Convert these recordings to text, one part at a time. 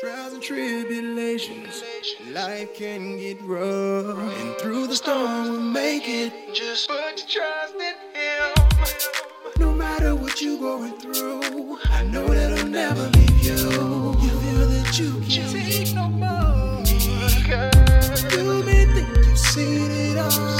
Trials and tribulations, life can get rough. And through the storm, we'll make it. Just put your trust in Him. No matter what you're going through, I know that I'll never leave you. You feel that you can't take no more. You may think you've seen it all.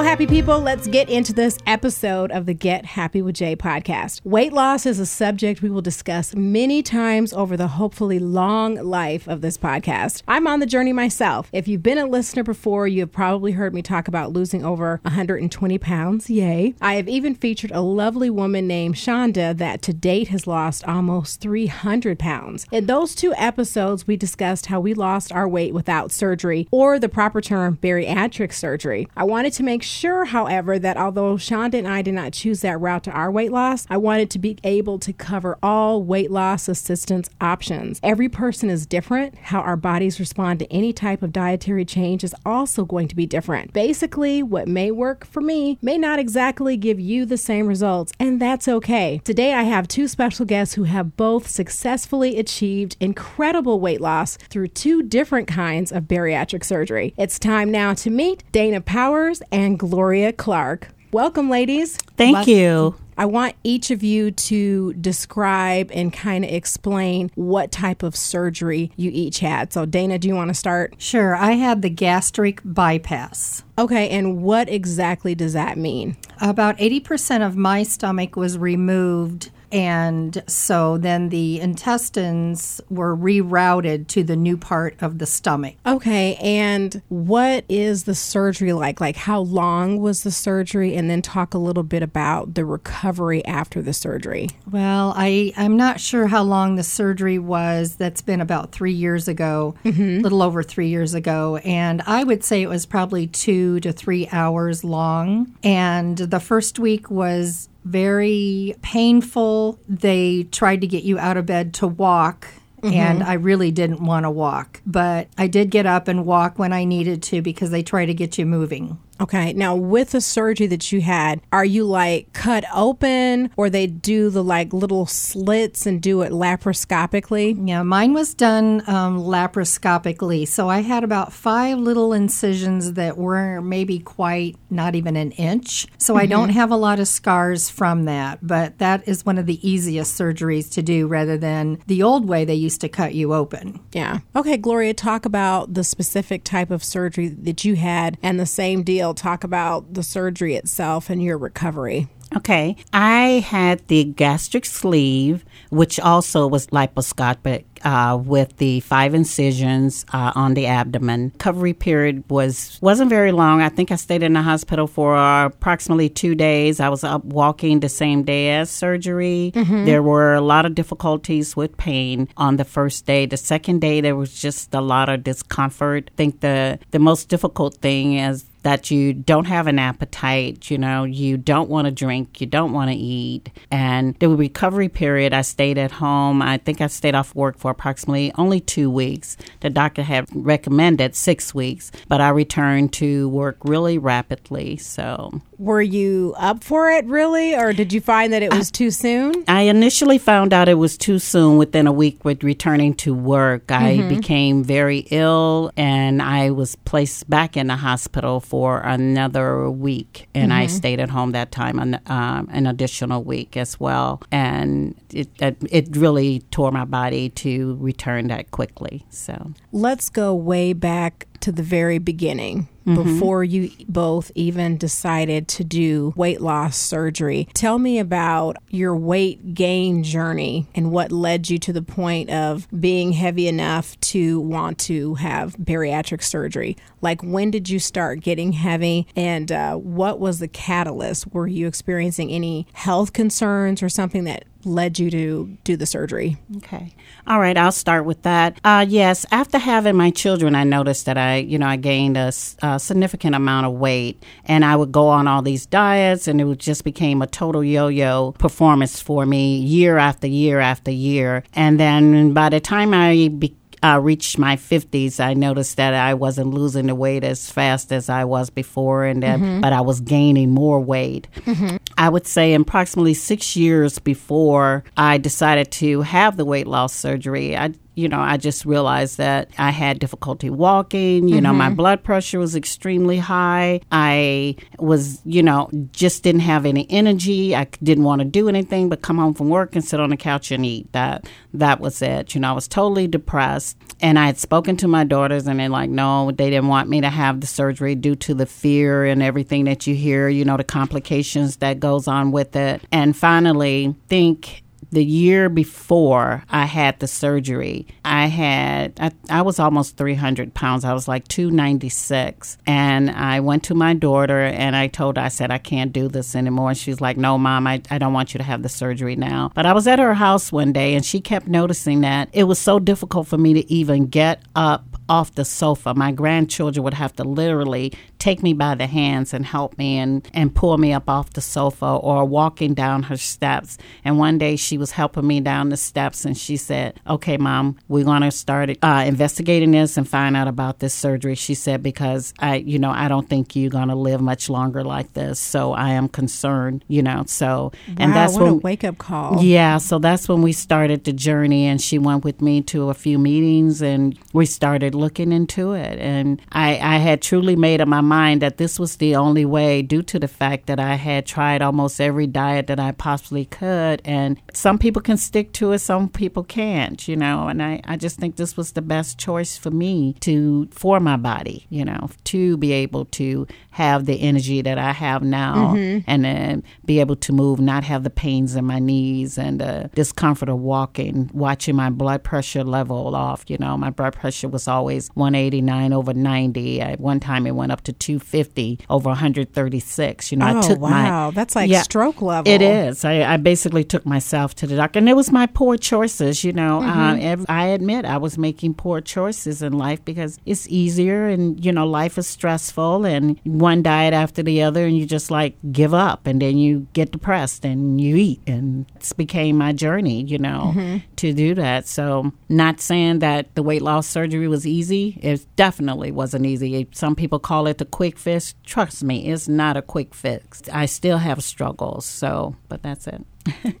Happy people. Let's get into this episode of the Get Happy with Jay podcast. Weight loss is a subject we will discuss many times over the hopefully long life of this podcast. I'm on the journey myself. If you've been a listener before, you have probably heard me talk about losing over 120 pounds. Yay. I have even featured a lovely woman named Shonda that to date has lost almost 300 pounds. In those two episodes, we discussed how we lost our weight without surgery, or the proper term, bariatric surgery. I wanted to make sure, however, that although Shonda and I did not choose that route to our weight loss, I wanted to be able to cover all weight loss assistance options. Every person is different. How our bodies respond to any type of dietary change is also going to be different. Basically, what may work for me may not exactly give you the same results, and that's okay. Today, I have two special guests who have both successfully achieved incredible weight loss through two different kinds of bariatric surgery. It's time now to meet Dana Powers and Gloria Clark. Welcome, ladies. Thank you. I want each of you to describe and kind of explain what type of surgery you each had. So, Dana, do you want to start? Sure. I had the gastric bypass. Okay, and what exactly does that mean? About 80% of my stomach was removed. And so then the intestines were rerouted to the new part of the stomach. Okay, and what is the surgery like? Like, how long was the surgery? And then talk a little bit about the recovery after the surgery. Well, I, I'm not sure how long the surgery was. That's been about three years ago, a little over three years ago. And I would say it was probably two to three hours long. And the first week was very painful. They tried to get you out of bed to walk. Mm-hmm. And I really didn't want to walk, but I did get up and walk when I needed to because they try to get you moving. Okay, now with the surgery that you had, are you like cut open or they do the like little slits and do it laparoscopically? Yeah, mine was done um, laparoscopically. So I had about five little incisions that were maybe quite not even an inch. So I don't have a lot of scars from that, but that is one of the easiest surgeries to do rather than the old way they used to cut you open. Yeah. Okay, Gloria, talk about the specific type of surgery that you had and the same deal. Talk about the surgery itself and your recovery. Okay. I had the gastric sleeve, which also was liposcopic uh, with the five incisions uh, on the abdomen. Recovery period was wasn't very long. I think I stayed in the hospital for approximately two days. I was up walking the same day as surgery. There were a lot of difficulties with pain on the first day. The second day there was just a lot of discomfort. I think the the most difficult thing is that you don't have an appetite, you know, you don't want to drink, you don't want to eat. And the recovery period, I stayed at home. I think I stayed off work for approximately only two weeks. The doctor had recommended six weeks, but I returned to work really rapidly. So Were you up for it really, or did you find that it was too soon? I initially found out it was too soon within a week with returning to work. I mm-hmm. became very ill and I was placed back in the hospital for another week. And I stayed at home that time an, um, an additional week as well. And it, it really tore my body to return that quickly. So. Let's go way back to the very beginning. Before you both even decided to do weight loss surgery, tell me about your weight gain journey and what led you to the point of being heavy enough to want to have bariatric surgery. Like, when did you start getting heavy, and uh, what was the catalyst? Were you experiencing any health concerns or something that led you to do the surgery? Okay. All right, I'll start with that. Uh, yes, after having my children, I noticed that I, you know, I gained a, a, significant amount of weight, and I would go on all these diets, and it just became a total yo-yo performance for me, year after year after year. And then by the time I be- uh, reached my 50s, I noticed that I wasn't losing the weight as fast as I was before, and that, mm-hmm. but I was gaining more weight. Mm-hmm. I would say approximately six years before I decided to have the weight loss surgery, I you know, I just realized that I had difficulty walking. You mm-hmm. know, my mm-hmm. blood pressure was extremely high. I was, you know, just didn't have any energy. I didn't want to do anything but come home from work and sit on the couch and eat. That that was it. You know, I was totally depressed. And I had spoken to my daughters, and they're like, no, they didn't want me to have the surgery due to the fear and everything that you hear. You know, the complications that goes on with it. And finally, think the year before I had the surgery, I had, I, I, was almost 300 pounds. I was like 296. And I went to my daughter and I told her, I said, I can't do this anymore. She's like, No, mom, I, I don't want you to have the surgery now. But I was at her house one day and she kept noticing that it was so difficult for me to even get up off the sofa. My grandchildren would have to literally take me by the hands and help me and, and pull me up off the sofa or walking down her steps. And one day she was helping me down the steps and she said, Okay, mom, we're going to start uh, investigating this and find out about this surgery. She said, Because I, you know, I don't think you're going to live much longer like this. So I am concerned, you know. So, wow, and that's what when, a wake up call. Yeah. So that's when we started the journey and she went with me to a few meetings and we started looking into it. And I, I had truly made up my mind that this was the only way due to the fact that I had tried almost every diet that I possibly could. And some people can stick to it, some people can't, you know. And I, I just think this was the best choice for me to, for my body, you know, to be able to have the energy that I have now mm-hmm. and then be able to move, not have the pains in my knees and the discomfort of walking, watching my blood pressure level off. You know, my blood pressure was always 189 over 90. At one time, it went up to 250 over 136. You know, oh, I took wow. my. That's like yeah, stroke level. It is. I, I, basically took myself to the doctor, and it was my poor choices. You know, mm-hmm. uh, I admit I was making poor choices in life because it's easier, and you know, life is stressful, and one diet after the other, and you just like give up, and then you get depressed, and you eat, and it's became my journey. You know, mm-hmm. to do that. So, not saying that the weight loss surgery was easy. It definitely wasn't easy. Some people call it the quick fix. Trust me, it's not a quick fix. I still have struggles. So, but that's it.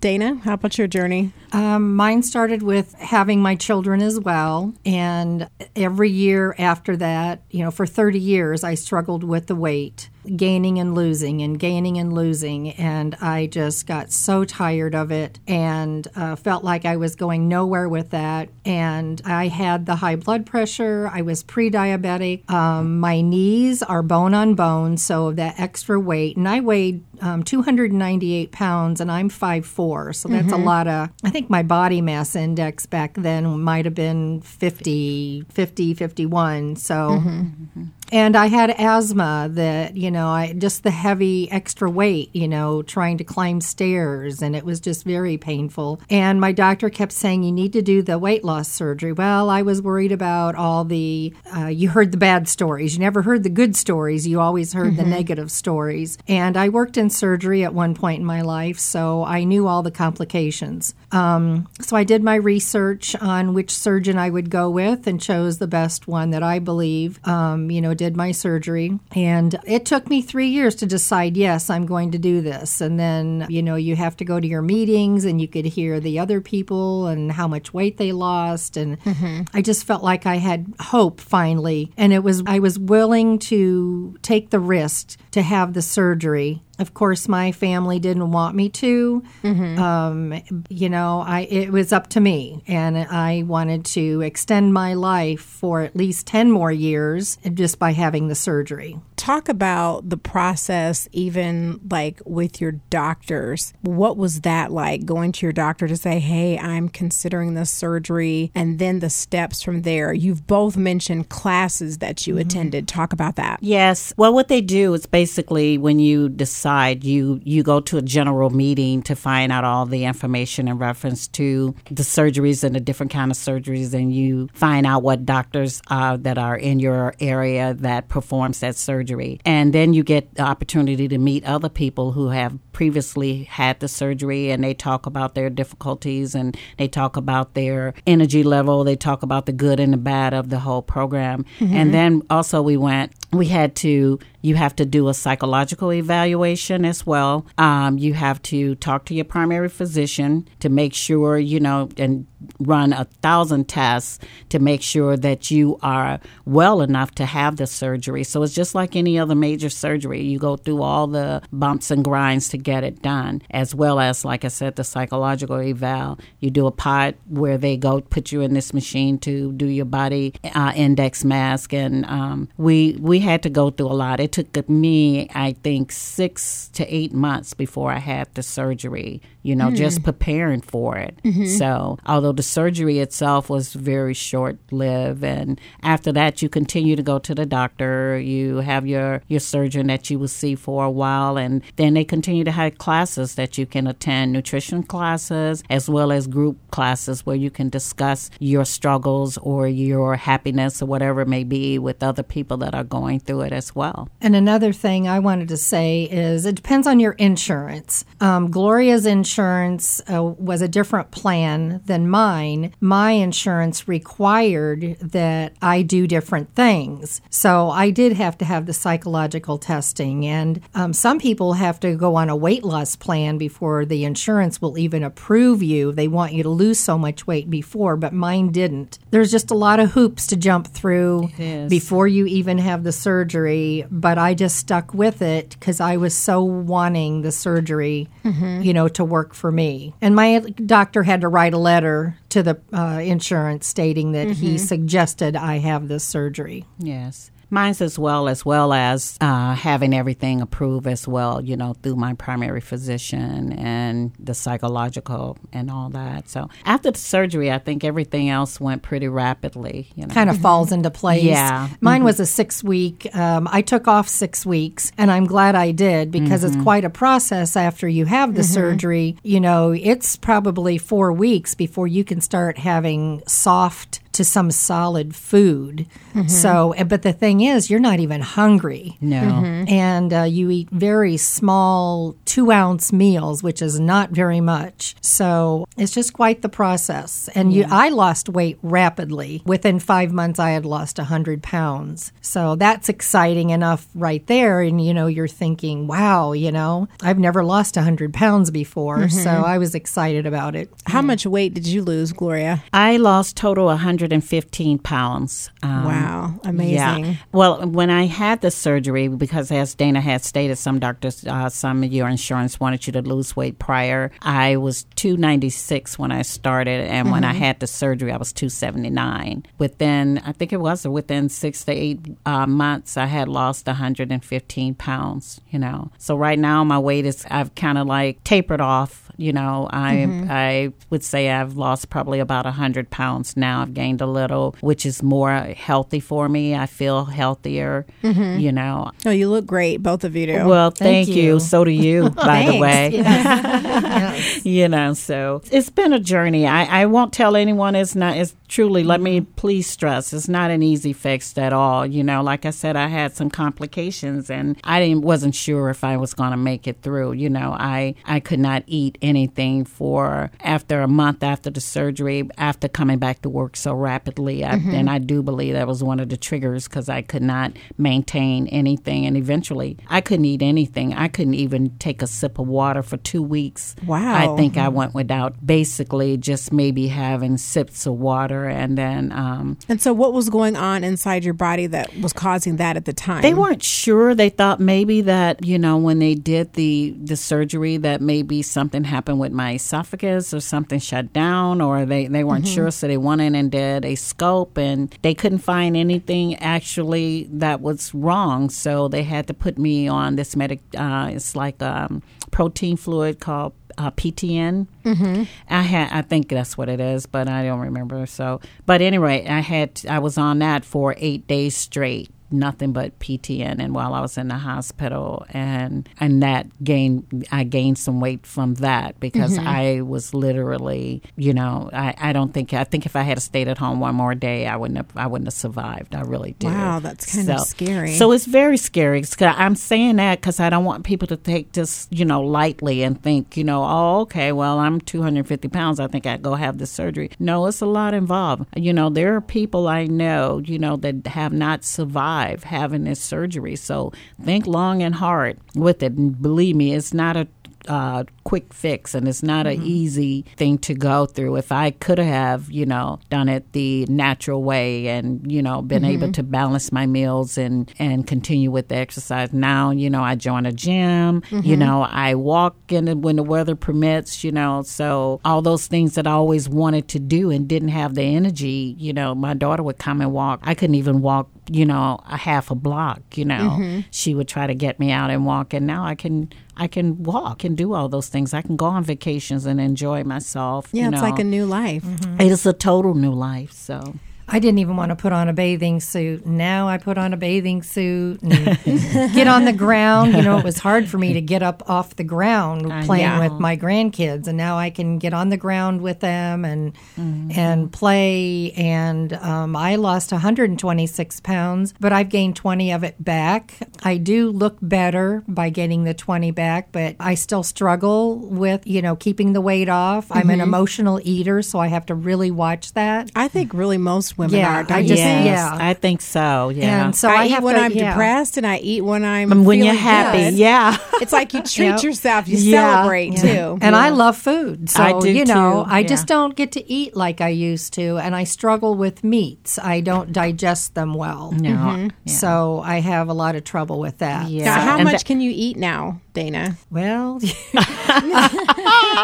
Dana, how about your journey? Um, mine started with having my children as well. And every year after that, you know, for 30 years, I struggled with the weight gaining and losing and gaining and losing. And I just got so tired of it and uh, felt like I was going nowhere with that. And I had the high blood pressure. I was pre diabetic. Um, my knees are bone on bone, so that extra weight. And I weighed um, 298 pounds and I'm 5'4. So that's mm-hmm. a lot of, I think my body mass index back then might have been 50, 50, 51. So. Mm-hmm. And I had asthma that, you know, I just the heavy extra weight, you know, trying to climb stairs and it was just very painful. And my doctor kept saying you need to do the weight loss surgery. Well, I was worried about all the uh, you heard the bad stories. You never heard the good stories. You always heard mm-hmm. the negative stories. And I worked in surgery at one point in my life, so I knew all the complications. Um, so I did my research on which surgeon I would go with and chose the best one that I believe, um, you know, did my surgery. And it took me three years to decide, yes, I'm going to do this. And then, you know, you have to go to your meetings and you could hear the other people and how much weight they lost. And mm-hmm. I just felt like I had hope finally. And it was, I was willing to take the risk to have the surgery of course, my family didn't want me to. Mm-hmm. Um, you know, I it was up to me, and I wanted to extend my life for at least ten more years just by having the surgery. Talk about the process, even like with your doctors. What was that like going to your doctor to say, hey, I'm considering this surgery, and then the steps from there? You've both mentioned classes that you mm-hmm. attended. Talk about that. Yes. Well, what they do is basically when you decide, you, you go to a general meeting to find out all the information in reference to the surgeries and the different kind of surgeries, and you find out what doctors uh, that are in your area that performs that surgery. And then you get the opportunity to meet other people who have previously had the surgery and they talk about their difficulties and they talk about their energy level. They talk about the good and the bad of the whole program. Mm-hmm. And then also we went, we had to you have to do a psychological evaluation as well. Um, you have to talk to your primary physician to make sure, you know, and run a thousand tests to make sure that you are well enough to have the surgery. So it's just like any other major surgery. You go through all the bumps and grinds to get it done, as well as, like I said, the psychological eval. You do a pod where they go put you in this machine to do your body uh, index mask, and um, we we had to go through a lot. It took me, I think, six to eight months before I had the surgery, you know, mm. just hmm. preparing for it. Mm-hmm. So, although the surgery itself was very short lived, and after that, you continue to go to the doctor, you have your, your surgeon that you will see for a while, and then they continue to have classes that you can attend nutrition classes as well as group classes where you can discuss your struggles or your happiness or whatever it may be with other people that are going through it as well. And another thing I wanted to say is it depends on your insurance. Um, Gloria's insurance uh, was a different plan than mine. My insurance required that I do different things. So I did have to have the psychological testing. And um, some people have to go on a weight loss plan before the insurance will even approve you. They want you to lose so much weight before, but mine didn't. There's just a lot of hoops to jump through before you even have the surgery. But I just stuck with it because I was so wanting the surgery, mm-hmm. you know, to work for me. And my doctor had to write a letter to the uh, insurance stating that mm-hmm. he suggested I have this surgery. Yes. Mine's as well, as well as uh, having everything approved as well, you know, through my primary physician and the psychological and all that. So after the surgery, I think everything else went pretty rapidly. You know, kind of falls into place. Yeah, mine mm-hmm. was a six week. Um, I took off six weeks, and I'm glad I did because mm-hmm. it's quite a process after you have the mm-hmm. surgery. You know, it's probably four weeks before you can start having soft to some solid food. Mm-hmm. So, eh, but the thing is, you're not even hungry. No. Mm-hmm. And uh, you eat very small two ounce meals, which is not very much. So it's just quite the process. And yeah. you, I lost weight rapidly. Within five months, I had lost 100 pounds. So that's exciting enough right there. And, you know, you're thinking, wow, you know, I've never lost 100 pounds before. Mm-hmm. So I was excited about it. How yeah. much weight did you lose, Gloria? I lost total 100 115 pounds. Um, wow, amazing. Yeah. Well, when I had the surgery, because as Dana had stated, some doctors, uh, some of your insurance wanted you to lose weight prior. I was 296 when I started, and mm-hmm. when I mm-hmm. had the surgery, I was 279. Within, I think it was within six to eight uh, months, I had lost 115 pounds. You know, so right now my weight is I've kind of like tapered off you know, I mm-hmm. I would say I've lost probably about a hundred pounds now. I've gained a little, which is more healthy for me. I feel healthier. Mm-hmm. You know. Oh, you look great, both of you do. Well, thank, thank you. you. So do you, by the way. Yes. you know, so it's been a journey. I, I won't tell anyone it's not. It's truly. Let me mm-hmm. please stress, it's not an easy fix at all. You know, like I said, I had some complications, and I didn't wasn't sure if I was going to make it through. You know, I I could not eat anything for after a month after the surgery, after coming back to work so rapidly. I, mm-hmm. And I do believe that was one of the triggers because I could not maintain anything. And eventually, I couldn't eat anything. I couldn't even take a sip of water for two weeks. Wow. I think I went without basically just maybe having sips of water. And then. Um, and so, what was going on inside your body that was causing that at the time? They weren't sure. They thought maybe that, you know, when they did the, the surgery, that maybe something happened happened with my esophagus or something shut down or they, they weren't sure so they went in and did a scope and they couldn't find anything actually that was wrong so they had to put me on this medic uh, it's like um, protein fluid called uh, PTN. Mm-hmm. I had, I think that's what it is, but I don't remember. So, but anyway, I had, I was on that for eight days straight nothing but PTN and while I was in the hospital and and that gained I gained some weight from that because Mm-hmm. I was literally you know I, I don't think I think if I had stayed at home one more day I wouldn't have I wouldn't have survived. I really do Wow, that's kind of scary. so it's very scary. I'm saying that because I don't want people to take this you know lightly and think you know oh okay well I'm 250 pounds. I think I'd go have this surgery. No it's a lot involved. You know there are people I know you know that have not survived having this surgery. So think long and hard with it. And believe me it's not a uh, quick fix and it's not an mm-hmm. easy thing to go through. If I could have, you know, done it the natural way and, you know, been able mm-hmm. to balance my meals and, and continue with the exercise. Now, you know, I join a gym, you mm-hmm. know, I walk in it when the weather permits, you know, so all those things that I always wanted to do and didn't have the energy, you know, my daughter would come and walk. I couldn't even walk you know a half a block you know she would try to get me out and walk and now i can i can walk and do all those things. I can go on vacations and enjoy myself yeah, you it's like a new life. Mm-hmm. it is a total new life so I didn't even want to put on a bathing suit. Now I put on a bathing suit and get on the ground. You know, it was hard for me to get up off the ground playing know. with my grandkids, and now I can get on the ground with them and and play. And um, I lost 126 pounds, but I've gained 20 of it back. I do look better by getting the 20 back, but I still struggle with you know keeping the weight off. I'm an emotional eater, so I have to really watch that. I think really most women Yeah, are. Don't I just- think? yeah. i think so yeah And so I, I, eat when to, I'm yeah. depressed, and I eat when I'm And when you're happy good. yeah It's like you treat Yep. yourself, you Yeah. celebrate too. And I love food. So, I do you know, too, I yeah. just don't get to eat like I used to. And I struggle with meats. I don't digest them well. no Mm-hmm. yeah. So I have a lot of trouble with that. Yeah. Now, how And much that- can you eat now, Dana? Well,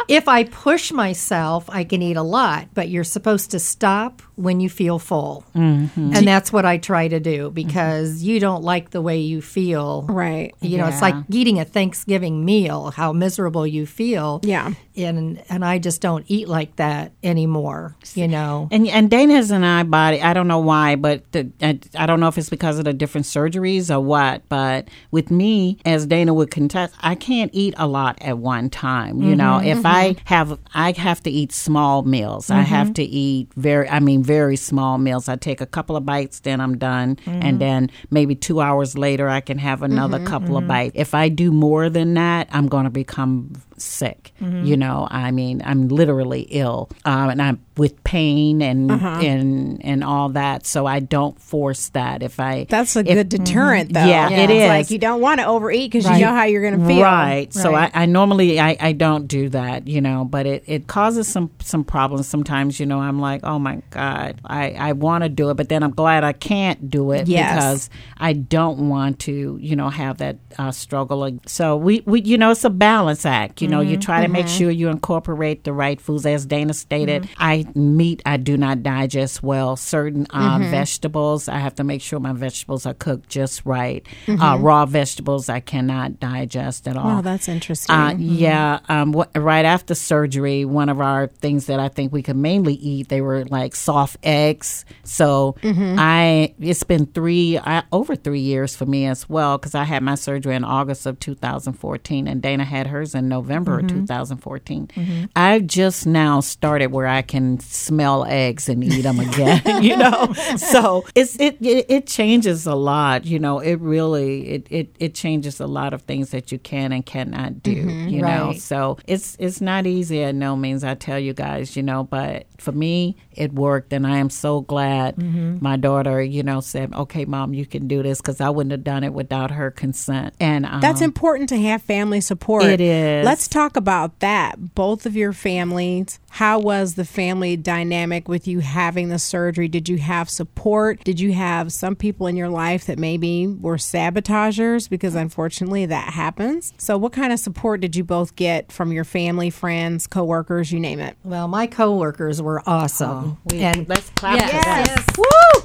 if I push myself, I can eat a lot, but you're supposed to stop when you feel full. Mm-hmm. And that's what I try to do because you don't like the way you feel. Right. You know, it's like eating a Thanksgiving meal, how miserable you feel. Yeah. And and I just don't eat like that anymore, you know. And and Dana's and I body. I don't know why, but the, I, I don't know if it's because of the different surgeries or what. But with me, as Dana would contest, I can't eat a lot at one time. You know, mm-hmm, if I mm-hmm. have, I have to eat small meals. I have mm-hmm. to eat very. I mean, very small meals. I take a couple of bites, then I'm done, and then maybe two hours later, I can have another couple of bites. If I do more than that, I'm going to become sick. You know, I mean, I'm literally ill, um, and I'm with pain and uh-huh. and and all that. So I don't force that. If I That's a if- good deterrent, though. Yeah, it it's like you don't want to overeat because Right. you know how you're going to feel. Right. So I, I normally I, I don't do that, you know, but it, it causes some some problems sometimes, you know. I'm like, oh my God, I, I want to do it, but then I'm glad I can't do it Yes. because I don't want to, you know, have that uh, struggle. So we, we, you know, it's a balance act. You know, you mm-hmm. try to make mm-hmm. sure you incorporate the right foods. As Dana stated, mm-hmm. I meat I do not digest well. Certain uh, vegetables, I have to make sure my vegetables are cooked just right. Uh, raw vegetables, I cannot digest at all. Wow, that's interesting. Uh, Yeah, um, right after surgery, one of our things that I think we could mainly eat, they were like soft eggs. So I, it's been three, I, over three years for me as well, because I had my surgery in August of 2014, and Dana had hers in November of 2014. I've just now started where I can smell eggs and eat them again. you know, so it's it, it it changes a lot. You know, it really it it it changes a lot of things that you can and cannot do. Mm-hmm. you know, so it's it's not easy at no means. I tell you guys, you know, but for me, it worked, and I am so glad my daughter, you know, said, "Okay, mom, you can do this," because I wouldn't have done it without her consent. And um, That's important to have family support. It is. Let's talk about that. Both of your families. How was the family family dynamic with you having the surgery? Did you have support? Did you have some people in your life that maybe were sabotagers? Because unfortunately that happens. So, what kind of support did you both get from your family, friends, coworkers, you name it? Well, my coworkers were awesome. We- and let's clap yes, for that. yes. Woo!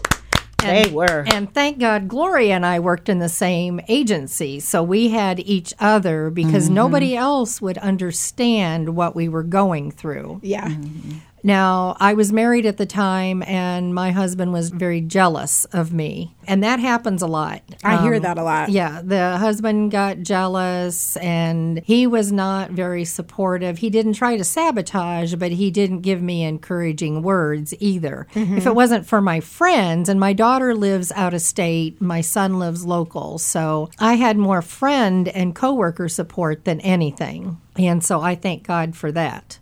And- They were. And thank God Gloria and I worked in the same agency. So we had each other because Mm-hmm. nobody else would understand what we were going through. Yeah. Now, I was married at the time, and my husband was very jealous of me. And that happens a lot. I hear Um, that a lot. Yeah, the husband got jealous and he was not very supportive. He didn't try to sabotage, but he didn't give me encouraging words either. If it wasn't for my friends, and my daughter lives out of state, my son lives local. So I had more friend and coworker support than anything. And so I thank God for that.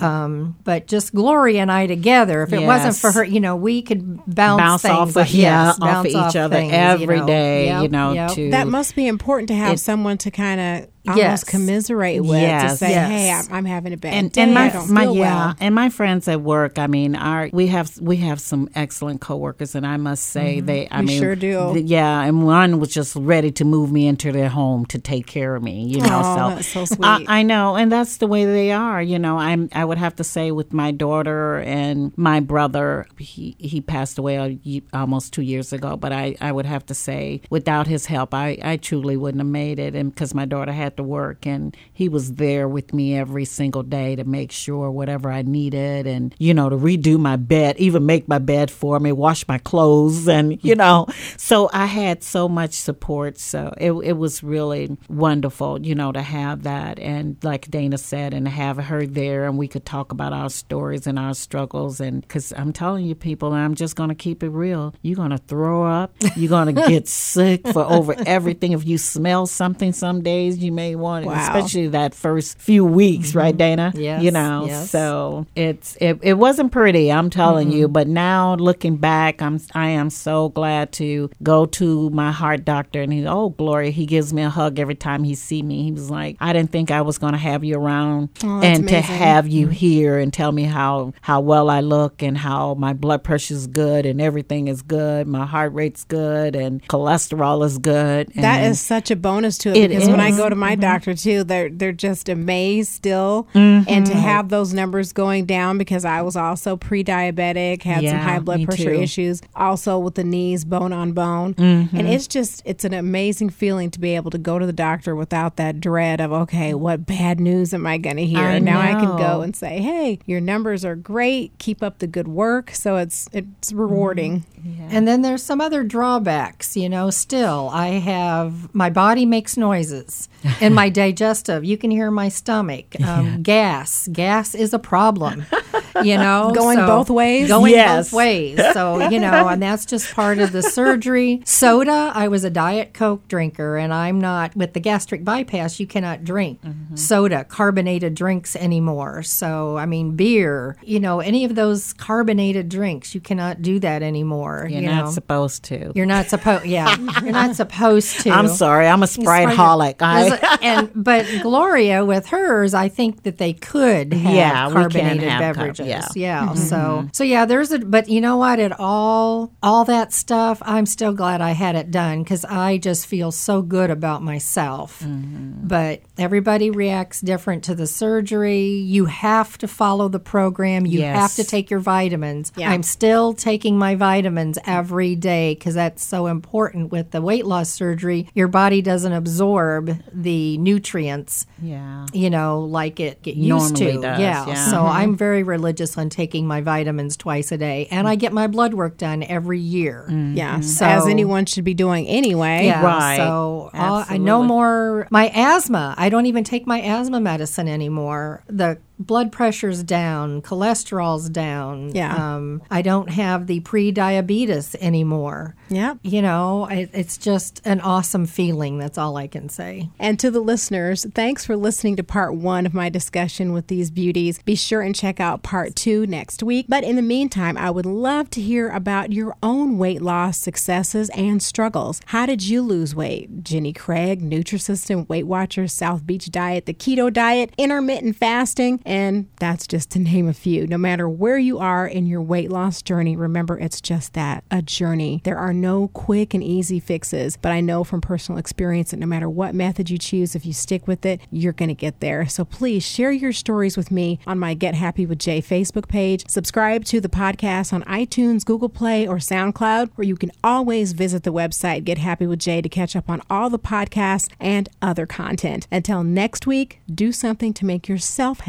Um, but just Gloria and I together, if it wasn't for her, you know, we could bounce, bounce things off off, of yeah, yes, off bounce of each other things, every you know. day, Yep, you know, yep. to That must be important to have It- someone to kind of almost Yes. commiserate with to say, Yes. "Hey, I'm, I'm having a bad and, day. and my, I don't my feel yeah, well." and my friends at work. I mean, our we have we have some excellent coworkers, and I must say mm-hmm. they. I We mean, sure do. yeah, and one was just ready to move me into their home to take care of me. You know, Aw, so so sweet. I, I know, and that's the way they are. You know, I'm. I would have to say with my daughter and my brother, he he passed away almost two years ago. But I I would have to say without his help, I I truly wouldn't have made it, and because my daughter had to work, and he was there with me every single day to make sure whatever I needed, and you know to redo my bed, even make my bed for me, wash my clothes, and you know, so I had so much support. So it it was really wonderful, you know, to have that, and like Dana said, and have her there, and we could talk about our stories and our struggles, and because I'm telling you, people, and I'm just gonna keep it real, you're gonna throw up, you're gonna get sick for over everything. If you smell something, some days you may want, Wow. especially that first few weeks, right, Dana? Yes, you know, yes. so it's it, it wasn't pretty. I'm telling you, but now looking back, I'm I am so glad to go to my heart doctor, and he oh Gloria, he gives me a hug every time he see me. He was like, I didn't think I was going to have you around, Oh, and to have you here and tell me how how well I look and how my blood pressure is good and everything is good, my heart rate's good and cholesterol is good. That is such a bonus to it, It because when I. Mm-hmm. go to my doctor too, they're they're just amazed still, and to have those numbers going down because I was also pre-diabetic, had some high blood pressure too. issues, also with the knees bone on bone, Mm-hmm. and it's just it's an amazing feeling to be able to go to the doctor without that dread of okay, what bad news am I going to hear? I and now I can go and say, hey, your numbers are great, keep up the good work. So it's it's rewarding. And then there's some other drawbacks, you know, still. I have my body makes noises and my digestive, you can hear my stomach. Um, gas. Gas is a problem. You know, Going both ways? Going Yes. both ways. So, you know, and that's just part of the surgery. Soda, I was a Diet Coke drinker, and I'm not, with the gastric bypass, you cannot drink mm-hmm. soda, carbonated drinks anymore. So, I mean, beer, you know, any of those carbonated drinks, you cannot do that anymore. you're you not know. supposed to. You're not supposed. Yeah, you're not supposed to. I'm sorry, I'm a Sprite holic. I, and but Gloria with hers, I think that they could have Yeah, carbonated have carb- beverages. yeah. yeah. Mm-hmm. So mm-hmm. so yeah, there's a. But you know what? It all all that stuff. I'm still glad I had it done because I just feel so good about myself. Mm-hmm. But everybody reacts different to the surgery. You have to follow the program. You Yes. have to take your vitamins. Yeah. I'm still taking my vitamins every day because that's so important with the weight loss surgery. Your body doesn't absorb the nutrients, yeah. you know, like it get used Normally to. does, yeah. yeah. So I'm mm-hmm. very religious on taking my vitamins twice a day, and I get my blood work done every year. Yeah, So- as anyone should be doing anyway. Yeah, Right. so uh, I no more my asthma. I don't even take my asthma medicine anymore. The blood pressure's down, cholesterol's down. Yeah. um, I don't have the pre-diabetes anymore. Yep. You know, it, it's just an awesome feeling. That's all I can say. And to the listeners, thanks for listening to part one of my discussion with these beauties. Be sure and check out part two next week. But in the meantime, I would love to hear about your own weight loss successes and struggles. How did you lose weight, Jenny Craig, Nutrisystem, Weight Watchers, South Beach Diet, the Keto Diet, intermittent fasting, and that's just to name a few. No matter where you are in your weight loss journey, remember it's just that a journey. There are no quick and easy fixes, but I know from personal experience that no matter what method you choose, if you stick with it, you're going to get there. So please share your stories with me on my Get Happy with Jay Facebook page. Subscribe to the podcast on iTunes, Google Play, or SoundCloud, where you can always visit the website Get Happy with Jay to catch up on all the podcasts and other content. Until next week, do something to make yourself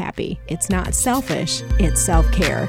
It's not selfish, it's self care.